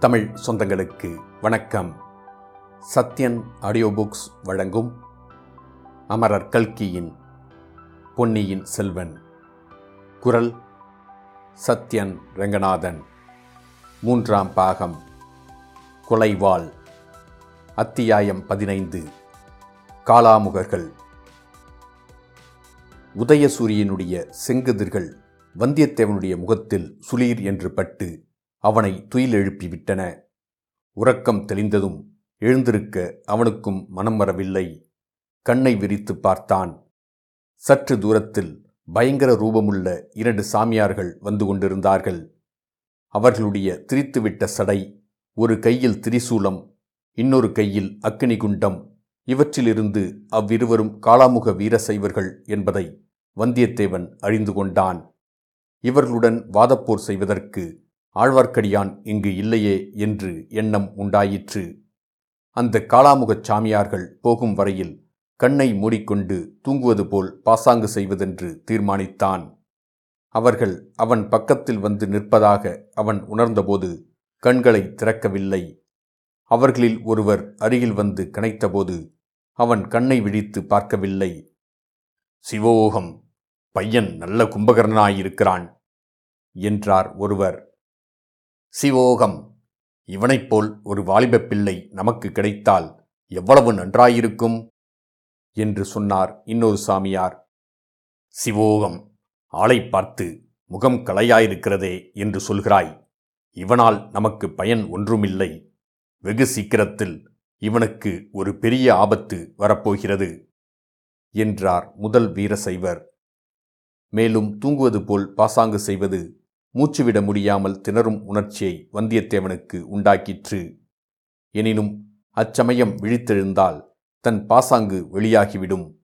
தமிழ் சொந்தங்களுக்கு வணக்கம். Sathyan audio books வழங்கும் அமரர் கல்கியின் பொன்னியின் செல்வன். குரல் சத்யன் ரங்கநாதன். மூன்றாம் பாகம். கொலைவாள். அத்தியாயம் பதினைந்து. காலாமுகர்கள். உதயசூரியனுடைய செங்கதிர்கள் வந்தியத்தேவனுடைய முகத்தில் சுளீர் என்று பட்டு அவனை துயிலெழுப்பிவிட்டன உறக்கம் தெளிந்ததும் எழுந்திருக்க அவனுக்கும் மனம் வரவில்லை. கண்ணை விரித்து பார்த்தான். சற்று தூரத்தில் பயங்கர ரூபமுள்ள இரண்டு சாமியார்கள் வந்து கொண்டிருந்தார்கள். அவர்களுடைய திரித்துவிட்ட சடை ஒரு கையில் திரிசூலம் இன்னொரு கையில் அக்கினிகுண்டம் இவற்றிலிருந்து அவ்விருவரும் காளாமுக வீரசைவர்கள் என்பதை வந்தியத்தேவன் அறிந்து கொண்டான். இவர்களுடன் வாதப்போர் செய்வதற்கு ஆழ்வார்க்கடியான் இங்கு இல்லையே என்று எண்ணம் உண்டாயிற்று. அந்த காளாமுகச் சாமியார்கள் போகும் வரையில் கண்ணை மூடிக்கொண்டு தூங்குவது போல் பாசாங்கு செய்வதென்று தீர்மானித்தான். அவர்கள் அவன் பக்கத்தில் வந்து நிற்பதாக அவன் உணர்ந்தபோது கண்களை திறக்கவில்லை. அவர்களில் ஒருவர் அருகில் வந்து கனைத்தபோது அவன் கண்ணை விழித்து பார்க்கவில்லை. சிவோகம் பையன் நல்ல கும்பகர்ணனாயிருக்கிறான் என்றார் ஒருவர். சிவோகம். இவனைப் போல் ஒரு வாலிபப் பிள்ளை நமக்கு கிடைத்தால் எவ்வளவு நன்றாயிருக்கும்? என்று சொன்னார் இன்னொரு சாமியார். சிவோகம். ஆளை பார்த்து முகம் கலையாயிருக்கிறதே என்று சொல்கிறாய். இவனால் நமக்கு பயன் ஒன்றுமில்லை. வெகு சீக்கிரத்தில் இவனுக்கு ஒரு பெரிய ஆபத்து வரப்போகிறது என்றார் முதல் வீரசைவர். மேலும் தூங்குவது போல் பாசாங்கு செய்வது மூச்சுவிட முடியாமல் திணறும் உணர்ச்சியை வந்தியத்தேவனுக்கு உண்டாக்கிற்று. எனினும் அச்சமயம் விழித்தெழுந்தால் தன் பாசாங்கு வெளியாகிவிடும்.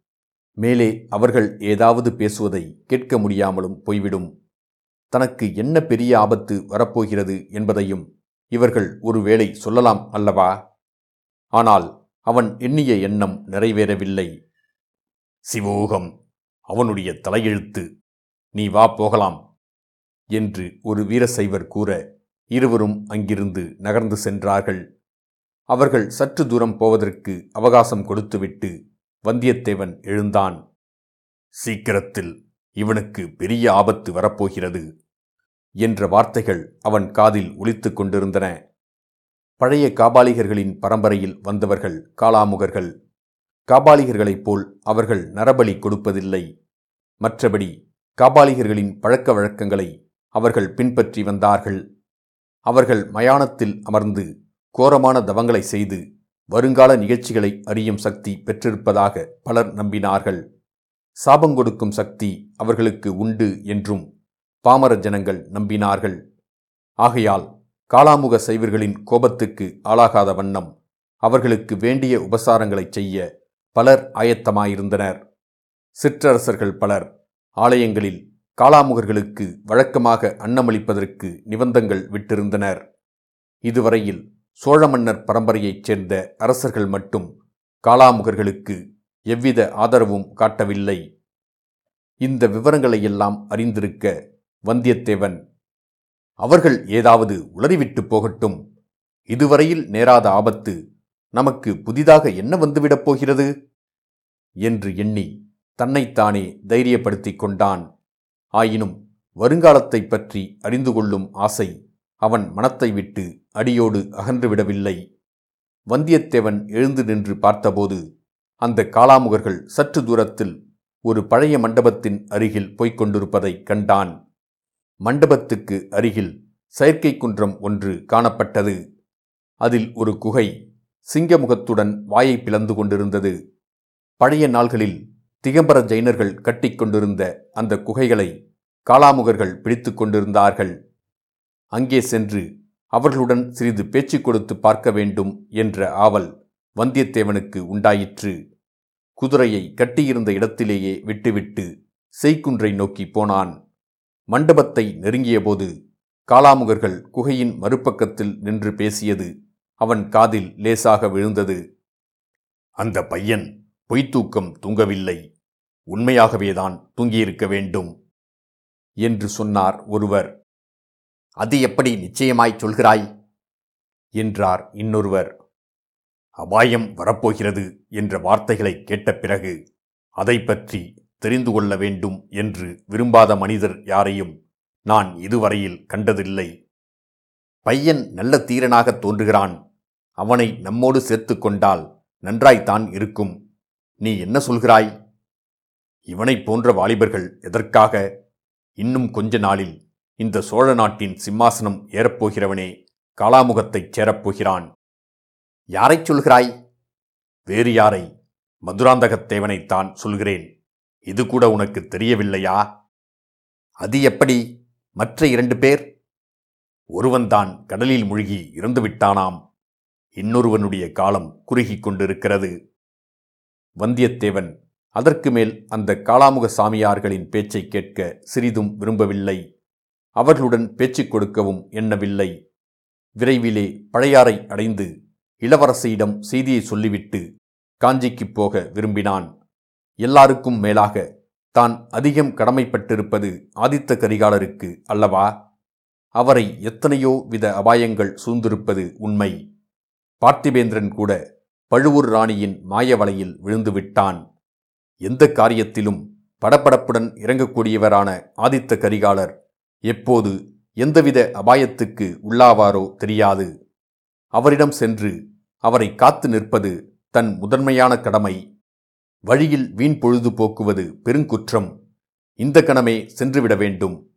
மேலே அவர்கள் ஏதாவது பேசுவதை கேட்க முடியாமலும் போய்விடும். தனக்கு என்ன பெரிய ஆபத்து வரப்போகிறது என்பதையும் இவர்கள் ஒருவேளை சொல்லலாம் அல்லவா? ஆனால் அவன் எண்ணிய எண்ணம் நிறைவேறவில்லை. சிவோகம் அவனுடைய தலையெழுத்து. நீ வா போகலாம். என்று ஒரு வீரசைவர் கூற இருவரும் அங்கிருந்து நகர்ந்து சென்றார்கள். அவர்கள் சற்று தூரம் போவதற்கு அவகாசம் கொடுத்துவிட்டு வந்தியத்தேவன் எழுந்தான். சீக்கிரத்தில் இவனுக்கு பெரிய ஆபத்து வரப்போகிறது என்ற வார்த்தைகள் அவன் காதில் ஒலித்துக் கொண்டிருந்தன. பழைய காபாலிகர்களின் பரம்பரையில் வந்தவர்கள் காலாமுகர்கள். காபாலிகர்களைப் போல் அவர்கள் நரபலி கொடுப்பதில்லை. மற்றபடி காபாலிகர்களின் பழக்க வழக்கங்களை அவர்கள் பின்பற்றி வந்தார்கள். அவர்கள் மயானத்தில் அமர்ந்து கோரமான தவங்களை செய்து வருங்கால நிகழ்ச்சிகளை அறியும் சக்தி பெற்றிருப்பதாக பலர் நம்பினார்கள். சாபங்கொடுக்கும் சக்தி அவர்களுக்கு உண்டு என்றும் பாமர ஜனங்கள் நம்பினார்கள். ஆகையால் காலாமுக சைவர்களின் கோபத்துக்கு ஆளாகாத வண்ணம் அவர்களுக்கு வேண்டிய உபசாரங்களைச் செய்ய பலர் ஆயத்தமாயிருந்தனர். சிற்றரசர்கள் பலர் ஆலயங்களில் காலாமுகர்களுக்கு வழக்கமாக அன்னமளிப்பதற்கு நிபந்தங்கள் விட்டிருந்தனர். இதுவரையில் சோழ மன்னர் பரம்பரையைச் சேர்ந்த அரசர்கள் மட்டும் காலாமுகர்களுக்கு எவ்வித ஆதரவும் காட்டவில்லை. இந்த விவரங்களையெல்லாம் அறிந்திருக்க வந்தியத்தேவன் அவர்கள் ஏதாவது உளறிவிட்டு போகட்டும். இதுவரையில் நேராத ஆபத்து நமக்கு புதிதாக என்ன வந்துவிடப் போகிறது? என்று எண்ணி தன்னைத்தானே தைரியப்படுத்திக் கொண்டான். ஆயினும் வருங்காலத்தைப் பற்றி அறிந்து கொள்ளும் ஆசை அவன் மனத்தை விட்டு அடியோடு அகன்றுவிடவில்லை வந்தியத்தேவன் எழுந்து நின்று பார்த்தபோது அந்த காலாமுகர்கள் சற்று தூரத்தில் ஒரு பழைய மண்டபத்தின் அருகில் போய்க் கொண்டிருப்பதைக் கண்டான். மண்டபத்துக்கு அருகில் செயற்கை குன்றம் ஒன்று காணப்பட்டது. அதில் ஒரு குகை சிங்கமுகத்துடன் வாயை பிளந்து கொண்டிருந்தது. பழைய நாள்களில் திகம்பர ஜைனர்கள் கட்டிக்கொண்டிருந்த அந்த குகைகளை காளாமுகர்கள் பிடித்து கொண்டிருந்தார்கள். அங்கே சென்று அவர்களுடன் சிறிது பேச்சு கொடுத்து பார்க்க வேண்டும் என்ற ஆவல் வந்தியத்தேவனுக்கு உண்டாயிற்று. குதிரையை கட்டியிருந்த இடத்திலேயே விட்டுவிட்டு செய்குன்றை நோக்கி போனான். மண்டபத்தை நெருங்கியபோது காளாமுகர்கள் குகையின் மறுபக்கத்தில் நின்று பேசியது அவன் காதில் லேசாக விழுந்தது. அந்த பையன் பொய்த்தூக்கம் தூங்கவில்லை. உண்மையாகவேதான் தூங்கியிருக்க வேண்டும் என்று சொன்னார் ஒருவர். அது எப்படி நிச்சயமாய் சொல்கிறாய்? என்றார் இன்னொருவர். அபாயம் வரப்போகிறது என்ற வார்த்தைகளை கேட்ட பிறகு அதை பற்றி தெரிந்து கொள்ள வேண்டும் என்று விரும்பாத மனிதர் யாரையும் நான் இதுவரையில் கண்டதில்லை. பையன் நல்ல தீரனாக தோன்றுகிறான். அவனை நம்மோடு சேர்த்து கொண்டால் நன்றாய்த்தான் இருக்கும். நீ என்ன சொல்கிறாய்? இவனைப் போன்ற வாலிபர்கள் எதற்காக இன்னும் கொஞ்ச நாளில் இந்த சோழ நாட்டின் சிம்மாசனம் ஏறப்போகிறவனே காளாமுகத்தைச் சேரப்போகிறான்? யாரைச் சொல்கிறாய்? வேறு யாரை? மதுராந்தகத்தேவனைத்தான் சொல்கிறேன். இது கூட உனக்கு தெரியவில்லையா? அது எப்படி? மற்ற இரண்டு பேர்? ஒருவன்தான் கடலில் மூழ்கி இறந்துவிட்டானாம். இன்னொருவனுடைய காலம் குறுகிக் கொண்டிருக்கிறது. வந்தியத்தேவன் அதற்கு மேல் அந்த காளாமுக சாமியார்களின் பேச்சைக் கேட்க சிறிதும் விரும்பவில்லை. அவர்களுடன் பேச்சு கொடுக்கவும் எண்ணவில்லை. விரைவிலே பழையாறை அடைந்து இளவரசியிடம் செய்தியை சொல்லிவிட்டு காஞ்சிக்குப் போக விரும்பினான். எல்லாருக்கும் மேலாக தான் அதிகம் கடமைப்பட்டிருப்பது ஆதித்த கரிகாலருக்கு அல்லவா? அவரை எத்தனையோ வித அபாயங்கள் சூழ்ந்திருப்பது உண்மை. பார்த்திபேந்திரன் கூட பழுவூர் ராணியின் மாயவலையில் விழுந்துவிட்டான். எந்த காரியத்திலும் படபடப்புடன் இறங்கக்கூடியவரான ஆதித்த கரிகாலர் எப்போது எந்தவித அபாயத்துக்கு உள்ளாவாரோ தெரியாது. அவரிடம் சென்று அவரை காத்து நிற்பது தன் முதன்மையான கடமை. வழியில் வீண் பொழுது போக்குவது பெருங்குற்றம். இந்த கணமே சென்றுவிட வேண்டும்.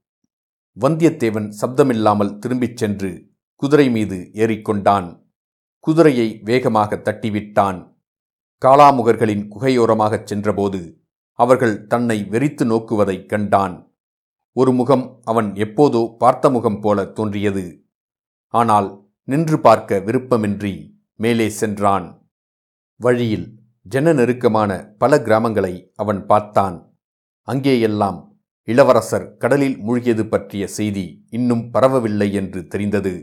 வந்தியத்தேவன் சப்தமில்லாமல் திரும்பிச் சென்று குதிரை மீது ஏறிக்கொண்டான். குதிரையை வேகமாக தட்டிவிட்டான். காளாமுகர்களின் குகையோரமாகச் சென்றபோது அவர்கள் தன்னை வெறித்து நோக்குவதைக் கண்டான். ஒரு முகம் அவன் எப்போதோ பார்த்த முகம் போல தோன்றியது. ஆனால் நின்று பார்க்க விருப்பமின்றி மேலே சென்றான். வழியில் ஜன நெருக்கமான பல கிராமங்களை அவன் பார்த்தான். அங்கேயெல்லாம் இளவரசர் கடலில் மூழ்கியது பற்றிய செய்தி இன்னும் பரவவில்லை என்று தெரிந்தது.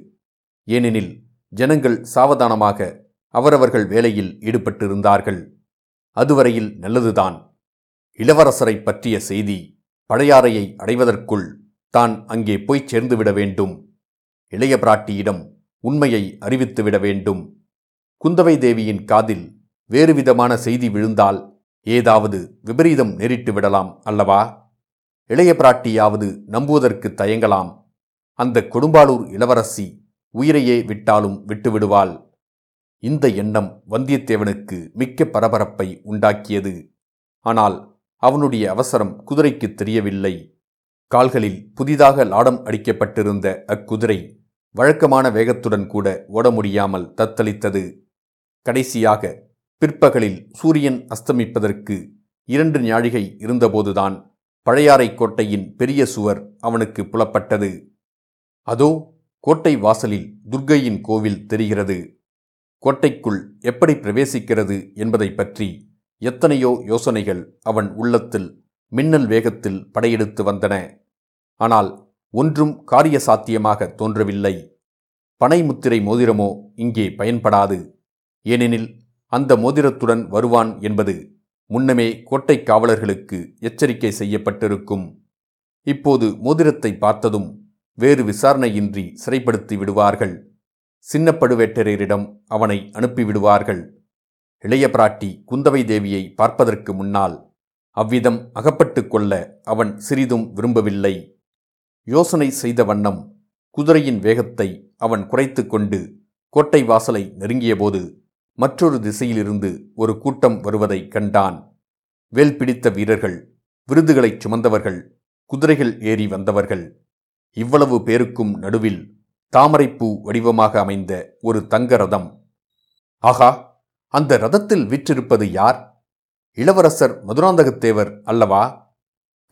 ஏனெனில் ஜனங்கள் சாவதானமாக அவரவர்கள் வேலையில் ஈடுபட்டிருந்தார்கள். அதுவரையில் நல்லதுதான். இளவரசரை பற்றிய செய்தி பழையாறையை அடைவதற்குள் தான் அங்கே போய்ச் சேர்ந்துவிட வேண்டும். இளைய பிராட்டியிடம் உண்மையை அறிவித்துவிட வேண்டும். குந்தவை தேவியின் காதில் வேறுவிதமான செய்தி விழுந்தால் ஏதாவது விபரீதம் நேரிட்டு விடலாம் அல்லவா? இளைய பிராட்டியாவது நம்புவதற்கு தயங்கலாம். அந்த கொடும்பாளூர் இளவரசி உயிரையே விட்டாலும் விட்டுவிடுவாள். இந்த எண்ணம் வந்தியத்தேவனுக்கு மிக்க பரபரப்பை உண்டாக்கியது. ஆனால் அவனுடைய அவசரம் குதிரைக்கு தெரியவில்லை. கால்களில் புதிதாக லாடம் அடிக்கப்பட்டிருந்த அக்குதிரை வழக்கமான வேகத்துடன் கூட ஓட முடியாமல் தத்தளித்தது. கடைசியாக பிற்பகலில் சூரியன் அஸ்தமிப்பதற்கு இரண்டு ஞாழிகை இருந்தபோதுதான் பழையாறை கோட்டையின் பெரிய சுவர் அவனுக்கு புலப்பட்டது. அதோ கோட்டை வாசலில் துர்க்கையின் கோவில் தெரிகிறது. கோட்டைக்குள் எப்படி பிரவேசிக்கிறது என்பதை பற்றி எத்தனையோ யோசனைகள் அவன் உள்ளத்தில் மின்னல் வேகத்தில் படையெடுத்து வந்தன. ஆனால் ஒன்றும் காரிய சாத்தியமாக தோன்றவில்லை பனைமுத்திரை மோதிரமோ இங்கே பயன்படாது. ஏனெனில் அந்த மோதிரத்துடன் வருவான் என்பது முன்னமே கோட்டை காவலர்களுக்கு எச்சரிக்கை செய்யப்பட்டிருக்கும். இப்போது மோதிரத்தை பார்த்ததும் வேறு விசாரணையின்றி சிறைப்படுத்தி விடுவார்கள். சின்ன பழுவேட்டரையரிடம் அவனை அனுப்பிவிடுவார்கள். இளைய பிராட்டி குந்தவை தேவியை பார்ப்பதற்கு முன்னால் அவ்விதம் அகப்பட்டு கொள்ள அவன் சிறிதும் விரும்பவில்லை. யோசனை செய்த வண்ணம் குதிரையின் வேகத்தை அவன் குறைத்து கொண்டு கோட்டை வாசலை நெருங்கியபோது மற்றொரு திசையிலிருந்து ஒரு கூட்டம் வருவதை கண்டான். வேல் பிடித்த வீரர்கள் விருதுகளைச் சுமந்தவர்கள் குதிரைகள் ஏறி வந்தவர்கள். இவ்வளவு பேருக்கும் நடுவில் தாமரைப்பூ வடிவமாக அமைந்த ஒரு தங்க ரதம். ஆகா அந்த ரதத்தில் விற்றிருப்பது யார்? இளவரசர் மதுராந்தகத்தேவர் அல்லவா?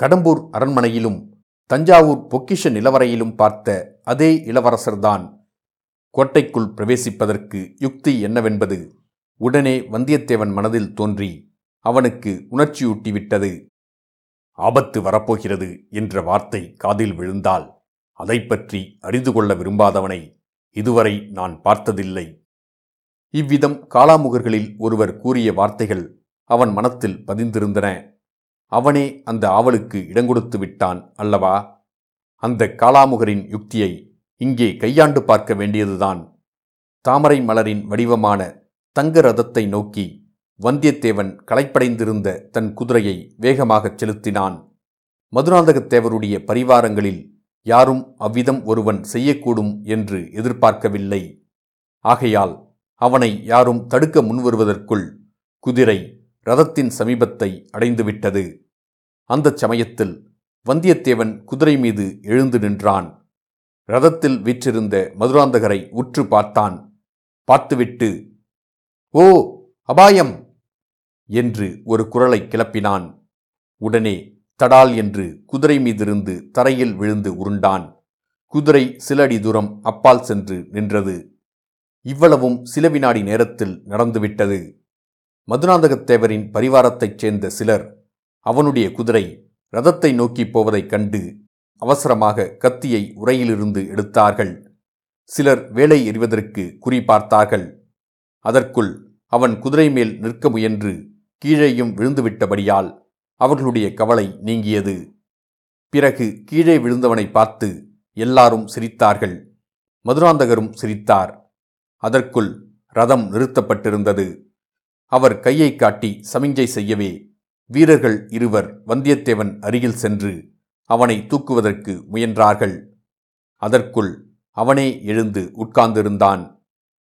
கடம்பூர் அரண்மனையிலும் தஞ்சாவூர் பொக்கிஷ நிலவரையிலும் பார்த்த அதே இளவரசர்தான். கோட்டைக்குள் பிரவேசிப்பதற்கு யுக்தி என்னவென்பது உடனே வந்தியத்தேவன் மனதில் தோன்றி அவனுக்கு உணர்ச்சியூட்டிவிட்டது. ஆபத்து வரப்போகிறது என்ற வார்த்தை காதில் விழுந்தால் அதை பற்றி அறிந்து கொள்ள விரும்பாதவனை இதுவரை நான் பார்த்ததில்லை. இவ்விதம் காளாமுகர்களில் ஒருவர் கூறிய வார்த்தைகள் அவன் மனத்தில் பதிந்திருந்தன. அவனே அந்த ஆவலுக்கு இடங்கொடுத்து விட்டான் அல்லவா? அந்த காளாமுகரின் யுக்தியை இங்கே கையாண்டு பார்க்க வேண்டியதுதான். தாமரை மலரின் வடிவமான தங்க ரதத்தை நோக்கி வந்தியத்தேவன் களைப்படைந்திருந்த தன் குதிரையை வேகமாகச் செலுத்தினான். மதுராந்தகத்தேவருடைய பரிவாரங்களில் யாரும் அவ்விதம் ஒருவன் செய்யக்கூடும் என்று எதிர்பார்க்கவில்லை. ஆகையால் அவனை யாரும் தடுக்க முன்வருவதற்குள் குதிரை ரதத்தின் சமீபத்தை அடைந்துவிட்டது. அந்தச் சமயத்தில் வந்தியத்தேவன் குதிரை மீது எழுந்து நின்றான். ரதத்தில் வீற்றிருந்த மதுராந்தகரை உற்று பார்த்தான். பார்த்துவிட்டு ஓ அபாயம்! என்று ஒரு குரலை கிளப்பினான். உடனே தடால் என்று குதிரை மீதிருந்து தரையில் விழுந்து உருண்டான். குதிரை சில அடி தூரம் அப்பால் சென்று நின்றது. இவ்வளவும் சில வினாடி நேரத்தில் நடந்துவிட்டது. மதுராந்தகத்தேவரின் பரிவாரத்தைச் சேர்ந்த சிலர் அவனுடைய குதிரை ரதத்தை நோக்கிப் போவதைக் கண்டு அவசரமாக கத்தியை உரையிலிருந்து எடுத்தார்கள். சிலர் வேலை எறிவதற்கு குறி பார்த்தார்கள். அதற்குள் அவன் குதிரை மேல் நிற்க முயன்று கீழேயும் விழுந்துவிட்டபடியால் அவர்களுடைய கவலை நீங்கியது. பிறகு கீழே விழுந்தவனை பார்த்து எல்லாரும் சிரித்தார்கள். மதுராந்தகரும் சிரித்தார். அதற்குள் ரதம் நிறுத்தப்பட்டிருந்தது. அவர் கையை காட்டி சமிஞ்சை செய்யவே வீரர்கள் இருவர் வந்தியத்தேவன் அருகில் சென்று அவனை தூக்குவதற்கு முயன்றார்கள். அதற்குள் அவனே எழுந்து உட்கார்ந்திருந்தான்.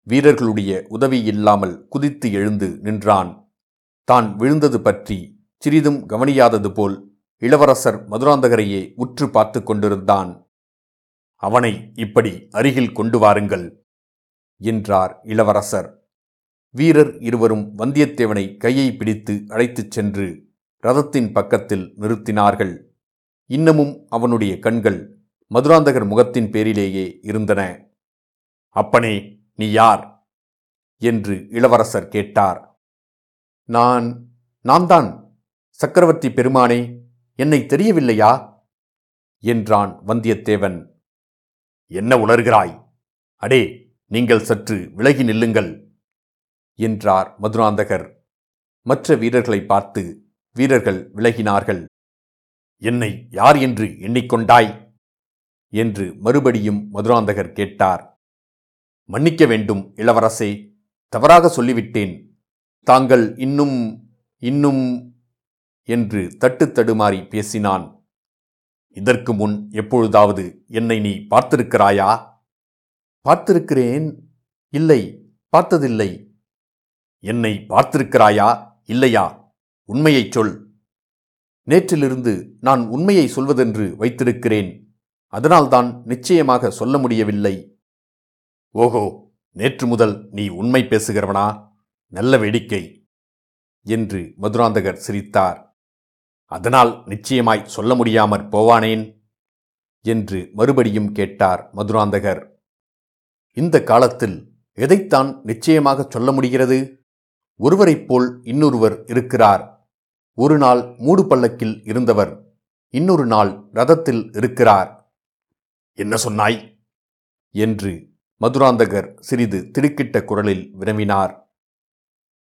வீரர்களுடைய உதவி இல்லாமல் குதித்து எழுந்து நின்றான். தான் விழுந்தது பற்றி சிறிதும் கவனியாதது போல் இளவரசர் மதுராந்தகரையே உற்று பார்த்து கொண்டிருந்தான். அவனை இப்படி அருகில் கொண்டு வாருங்கள் என்றார் இளவரசர். வீரர் இருவரும் வந்தியத்தேவனை கையை பிடித்து அழைத்துச் சென்று ரதத்தின் பக்கத்தில் நிறுத்தினார்கள். இன்னமும் அவனுடைய கண்கள் மதுராந்தகர் முகத்தின் பேரிலேயே இருந்தன. அப்பனே நீ யார்? என்று இளவரசர் கேட்டார். நான் நான் தான் சக்கரவர்த்தி பெருமானே என்னை தெரியவில்லையா? என்றான் வந்தியத்தேவன். என்ன உணர்கிறாய்? அடே நீங்கள் சற்று விலகி நில்லுங்கள் என்றார் மதுராந்தகர். மற்ற வீரர்களை பார்த்து வீரர்கள் விலகினார்கள். என்னை யார் என்று எண்ணிக்கொண்டாய்? என்று மறுபடியும் மதுராந்தகர் கேட்டார். மன்னிக்க வேண்டும் இளவரசே தவறாக சொல்லிவிட்டேன். தாங்கள் இன்னும் இன்னும் என்று தட்டு தடுமாறி பேசினான். இதற்கு முன் எப்பொழுதாவது என்னை நீ பார்த்திருக்கிறாயா? பார்த்திருக்கிறேன். இல்லை பார்த்ததில்லை. என்னை பார்த்திருக்கிறாயா? இல்லையா. உண்மையைச் சொல். நேற்றிலிருந்து நான் உண்மையை சொல்வதென்று வைத்திருக்கிறேன். அதனால்தான் நிச்சயமாக சொல்ல முடியவில்லை. ஓஹோ நேற்று முதல் நீ உண்மை பேசுகிறவனா? நல்ல வேடிக்கை. என்று மதுராந்தகர் சிரித்தார். அதனால் நிச்சயமாய் சொல்ல முடியாமற் போவானேன்? என்று மறுபடியும் கேட்டார் மதுராந்தகர். இந்த காலத்தில் எதைத்தான் நிச்சயமாக சொல்ல முடிகிறது? ஒருவரைப் போல் இன்னொருவர் இருக்கிறார். ஒரு நாள் மூடு பல்லக்கில் இருந்தவர் இன்னொரு நாள் ரதத்தில் இருக்கிறார். என்ன சொன்னாய்? என்று மதுராந்தகர் சிறிது திடுக்கிட்ட குரலில் வினவினார்.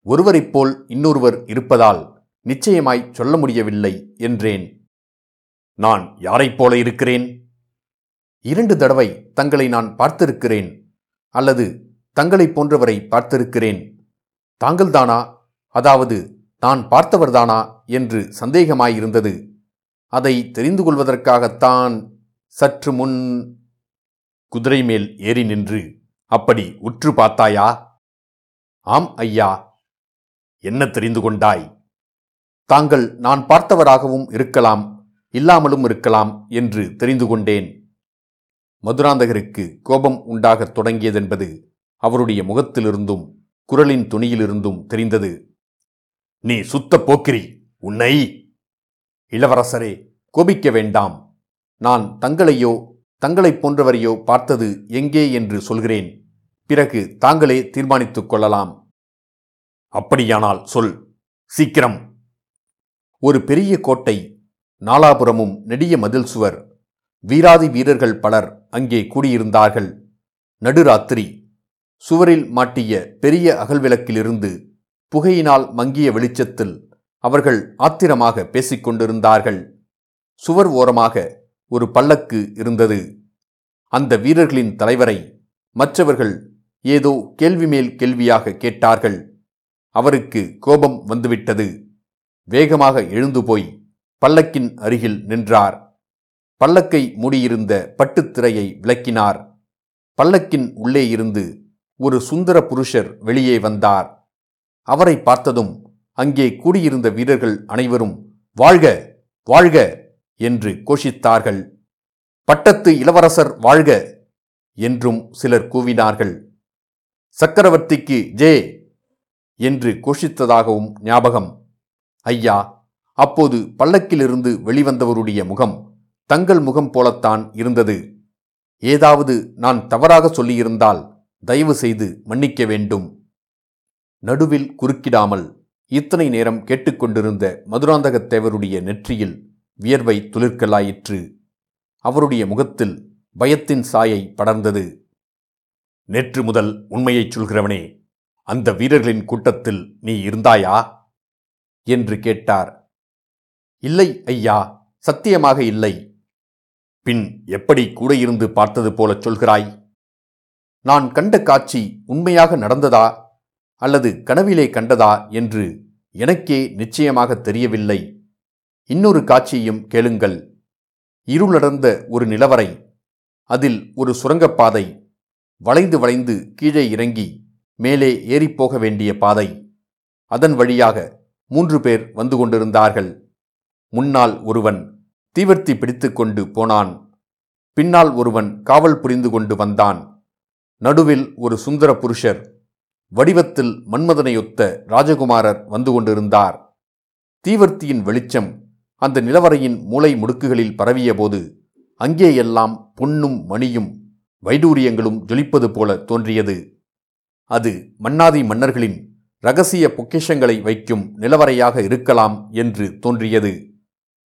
ஒருவரைப் போல் இன்னொருவர் இருப்பதால் நிச்சயமாய் சொல்ல முடியவில்லை என்றேன். நான் யாரைப் போல இருக்கிறேன்? இரண்டு தடவை தங்களை நான் பார்த்திருக்கிறேன் அல்லது தங்களைப் போன்றவரை பார்த்திருக்கிறேன். தாங்கள்தானா? அதாவது நான் பார்த்தவர்தானா? என்று சந்தேகமாயிருந்தது. அதை தெரிந்து கொள்வதற்காகத்தான் சற்று முன் குதிரை மேல் ஏறி நின்று அப்படி உற்று பார்த்தாயா? ஆம் ஐயா. என்ன தெரிந்து கொண்டாய்? தாங்கள் நான் பார்த்தவராகவும் இருக்கலாம் இல்லாமலும் இருக்கலாம் என்று தெரிந்து கொண்டேன். மதுராந்தகருக்கு கோபம் உண்டாகத் தொடங்கியதென்பது அவருடைய முகத்திலிருந்தும் குரலின் துணியிலிருந்தும் தெரிந்தது. நீ சுத்த போக்கிரி உன்னை. இளவரசரே கோபிக்க வேண்டாம். நான் தங்களையோ தங்களைப் போன்றவரையோ பார்த்தது எங்கே? என்று சொல்கிறேன். பிறகு தாங்களே தீர்மானித்துக் கொள்ளலாம். அப்படியானால் சொல். சீக்கிரம். ஒரு பெரிய கோட்டை நாலாபுரமும் நெடிய மதில் சுவர். வீராதி வீரர்கள் பலர் அங்கே கூடியிருந்தார்கள். நடுராத்திரி. சுவரில் மாட்டிய பெரிய அகல்விளக்கிலிருந்து புகையினால் மங்கிய வெளிச்சத்தில் அவர்கள் ஆத்திரமாக பேசிக்கொண்டிருந்தார்கள் சுவர் ஓரமாக ஒரு பல்லக்கு இருந்தது. அந்த வீரர்களின் தலைவரை மற்றவர்கள் ஏதோ கேள்வி மேல் கேள்வியாக கேட்டார்கள். அவருக்கு கோபம் வந்துவிட்டது. வேகமாக எழுந்து போய் பல்லக்கின் அருகில் நின்றார். பல்லக்கை மூடியிருந்த பட்டுத் திரையை விளக்கினார். பல்லக்கின் உள்ளே இருந்து ஒரு சுந்தர புருஷர் வெளியே வந்தார். அவரை பார்த்ததும் அங்கே கூடியிருந்த வீரர்கள் அனைவரும் வாழ்க வாழ்க! என்று கோஷித்தார்கள். பட்டத்து இளவரசர் வாழ்க! என்றும் சிலர் கூவினார்கள். சக்கரவர்த்திக்கு ஜே! என்று கோஷித்ததாகவும் ஞாபகம். ஐயா அப்போது பல்லக்கிலிருந்து வெளிவந்தவருடைய முகம் தங்கள் முகம் போலத்தான் இருந்தது. ஏதாவது நான் தவறாக சொல்லியிருந்தால் தயவு செய்து மன்னிக்க வேண்டும். நடுவில் குறுக்கிடாமல் இத்தனை நேரம் கேட்டுக்கொண்டிருந்த மதுராந்தகத் தேவருடைய நெற்றியில் வியர்வை துளிர்க்கலாயிற்று. அவருடைய முகத்தில் பயத்தின் சாயை படர்ந்தது. நேற்று முதல் உண்மையைச் சொல்கிறவனே அந்த வீரர்களின் கூட்டத்தில் நீ இருந்தாயா? என்று கேட்டார். இல்லை ஐயா சத்தியமாக இல்லை. பின் எப்படி கூட இருந்து பார்த்தது போலச் சொல்கிறாய்? நான் கண்ட காட்சி உண்மையாக நடந்ததா? அல்லது கனவிலே கண்டதா? என்று எனக்கே நிச்சயமாக தெரியவில்லை. இன்னொரு காட்சியையும் கேளுங்கள். இருளடர்ந்த ஒரு நிலவரை அதில் ஒரு சுரங்கப்பாதை வளைந்து வளைந்து கீழே இறங்கி மேலே ஏறிப்போக வேண்டிய பாதை அதன் வழியாக மூன்று பேர் வந்து கொண்டிருந்தார்கள். முன்னால் ஒருவன் தீவர்த்தி பிடித்துக்கொண்டு போனான். பின்னால் ஒருவன் காவல் புரிந்து கொண்டு வந்தான். நடுவில் ஒரு சுந்தர புருஷர் வடிவத்தில் மன்மதனையொத்த ராஜகுமாரர் வந்து கொண்டிருந்தார். தீவர்த்தியின் வெளிச்சம் அந்த நிலவரையின் மூளை முடுக்குகளில் பரவியபோது அங்கேயெல்லாம் பொன்னும் மணியும் வைடூரியங்களும் ஜொலிப்பது போல தோன்றியது. அது மன்னாதி மன்னர்களின் ரகசிய பொக்கிஷங்களை வைக்கும் நிலவரையாக இருக்கலாம் என்று தோன்றியது.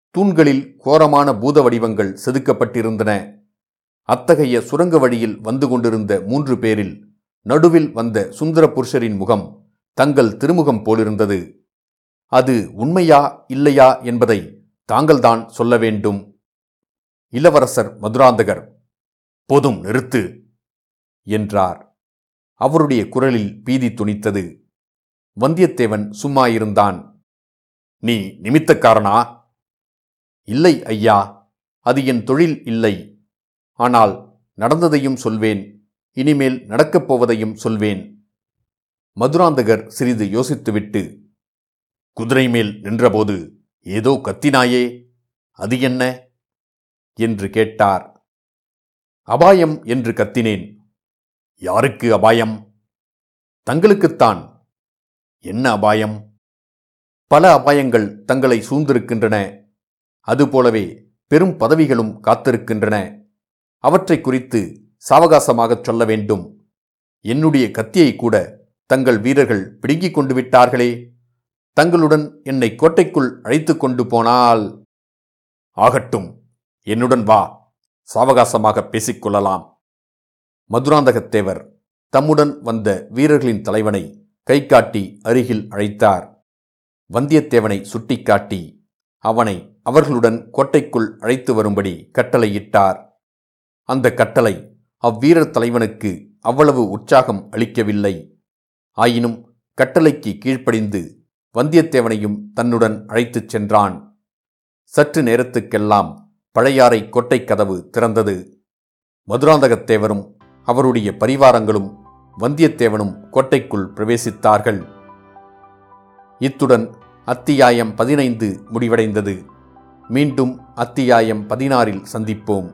தூண்களில் கோரமான பூத வடிவங்கள் செதுக்கப்பட்டிருந்தன. அத்தகைய சுரங்க வழியில் வந்து கொண்டிருந்த மூன்று பேரில் நடுவில் வந்த சுந்தர புருஷரின் முகம் தங்கள் திருமுகம் போலிருந்தது. அது உண்மையா இல்லையா என்பதை தாங்கள்தான் சொல்ல வேண்டும். இளவரசர் மதுராந்தகர் போதும் நிறுத்து என்றார். அவருடைய குரலில் பீதி துணித்தது. வந்தியத்தேவன் சும்மா இருந்தான். நீ நிமித்தக்காரனா? இல்லை ஐயா அது என் தொழில் இல்லை. ஆனால் நடந்ததையும் சொல்வேன் இனிமேல் நடக்கப் போவதையும் சொல்வேன். மதுராந்தகர் சிறிது யோசித்துவிட்டு குதிரை மேல் நின்றபோது ஏதோ கத்தினாயே அது என்ன? என்று கேட்டார். அபாயம் என்று கத்தினேன். யாருக்கு அபாயம்? தங்களுக்குத்தான். என்ன அபாயம்? பல அபாயங்கள் தங்களை சூழ்ந்திருக்கின்றன. அதுபோலவே பெரும் பதவிகளும் காத்திருக்கின்றன. அவற்றை குறித்து சாவகாசமாகச் சொல்ல வேண்டும். என்னுடைய கத்தியை கூட தங்கள் வீரர்கள் பிடுங்கிக் கொண்டு விட்டார்களே. தங்களுடன் என்னை கோட்டைக்குள் அழைத்து கொண்டு போனால். ஆகட்டும் என்னுடன் வா. சாவகாசமாக பேசிக்கொள்ளலாம் மதுராந்தகத்தேவர் தம்முடன் வந்த வீரர்களின் தலைவனை கை காட்டி அருகில் அழைத்தார். வந்தியத்தேவனை சுட்டிக்காட்டி அவனை அவர்களுடன் கோட்டைக்குள் அழைத்து வரும்படி கட்டளையிட்டார். அந்த கட்டளை அவ்வீரர் தலைவனுக்கு அவ்வளவு உற்சாகம் அளிக்கவில்லை. ஆயினும் கட்டளைக்கு கீழ்ப்படிந்து வந்தியத்தேவனையும் தன்னுடன் அழைத்துச் சென்றான். சற்று நேரத்துக்கெல்லாம் பழையாறை கோட்டைக் கதவு திறந்தது. மதுராந்தகத்தேவரும் அவருடைய பரிவாரங்களும் வந்தியத்தேவனும் கோட்டைக்குள் பிரவேசித்தார்கள். இத்துடன் அத்தியாயம் பதினைந்து முடிவடைந்தது. மீண்டும் அத்தியாயம் பதினாறில் சந்திப்போம்.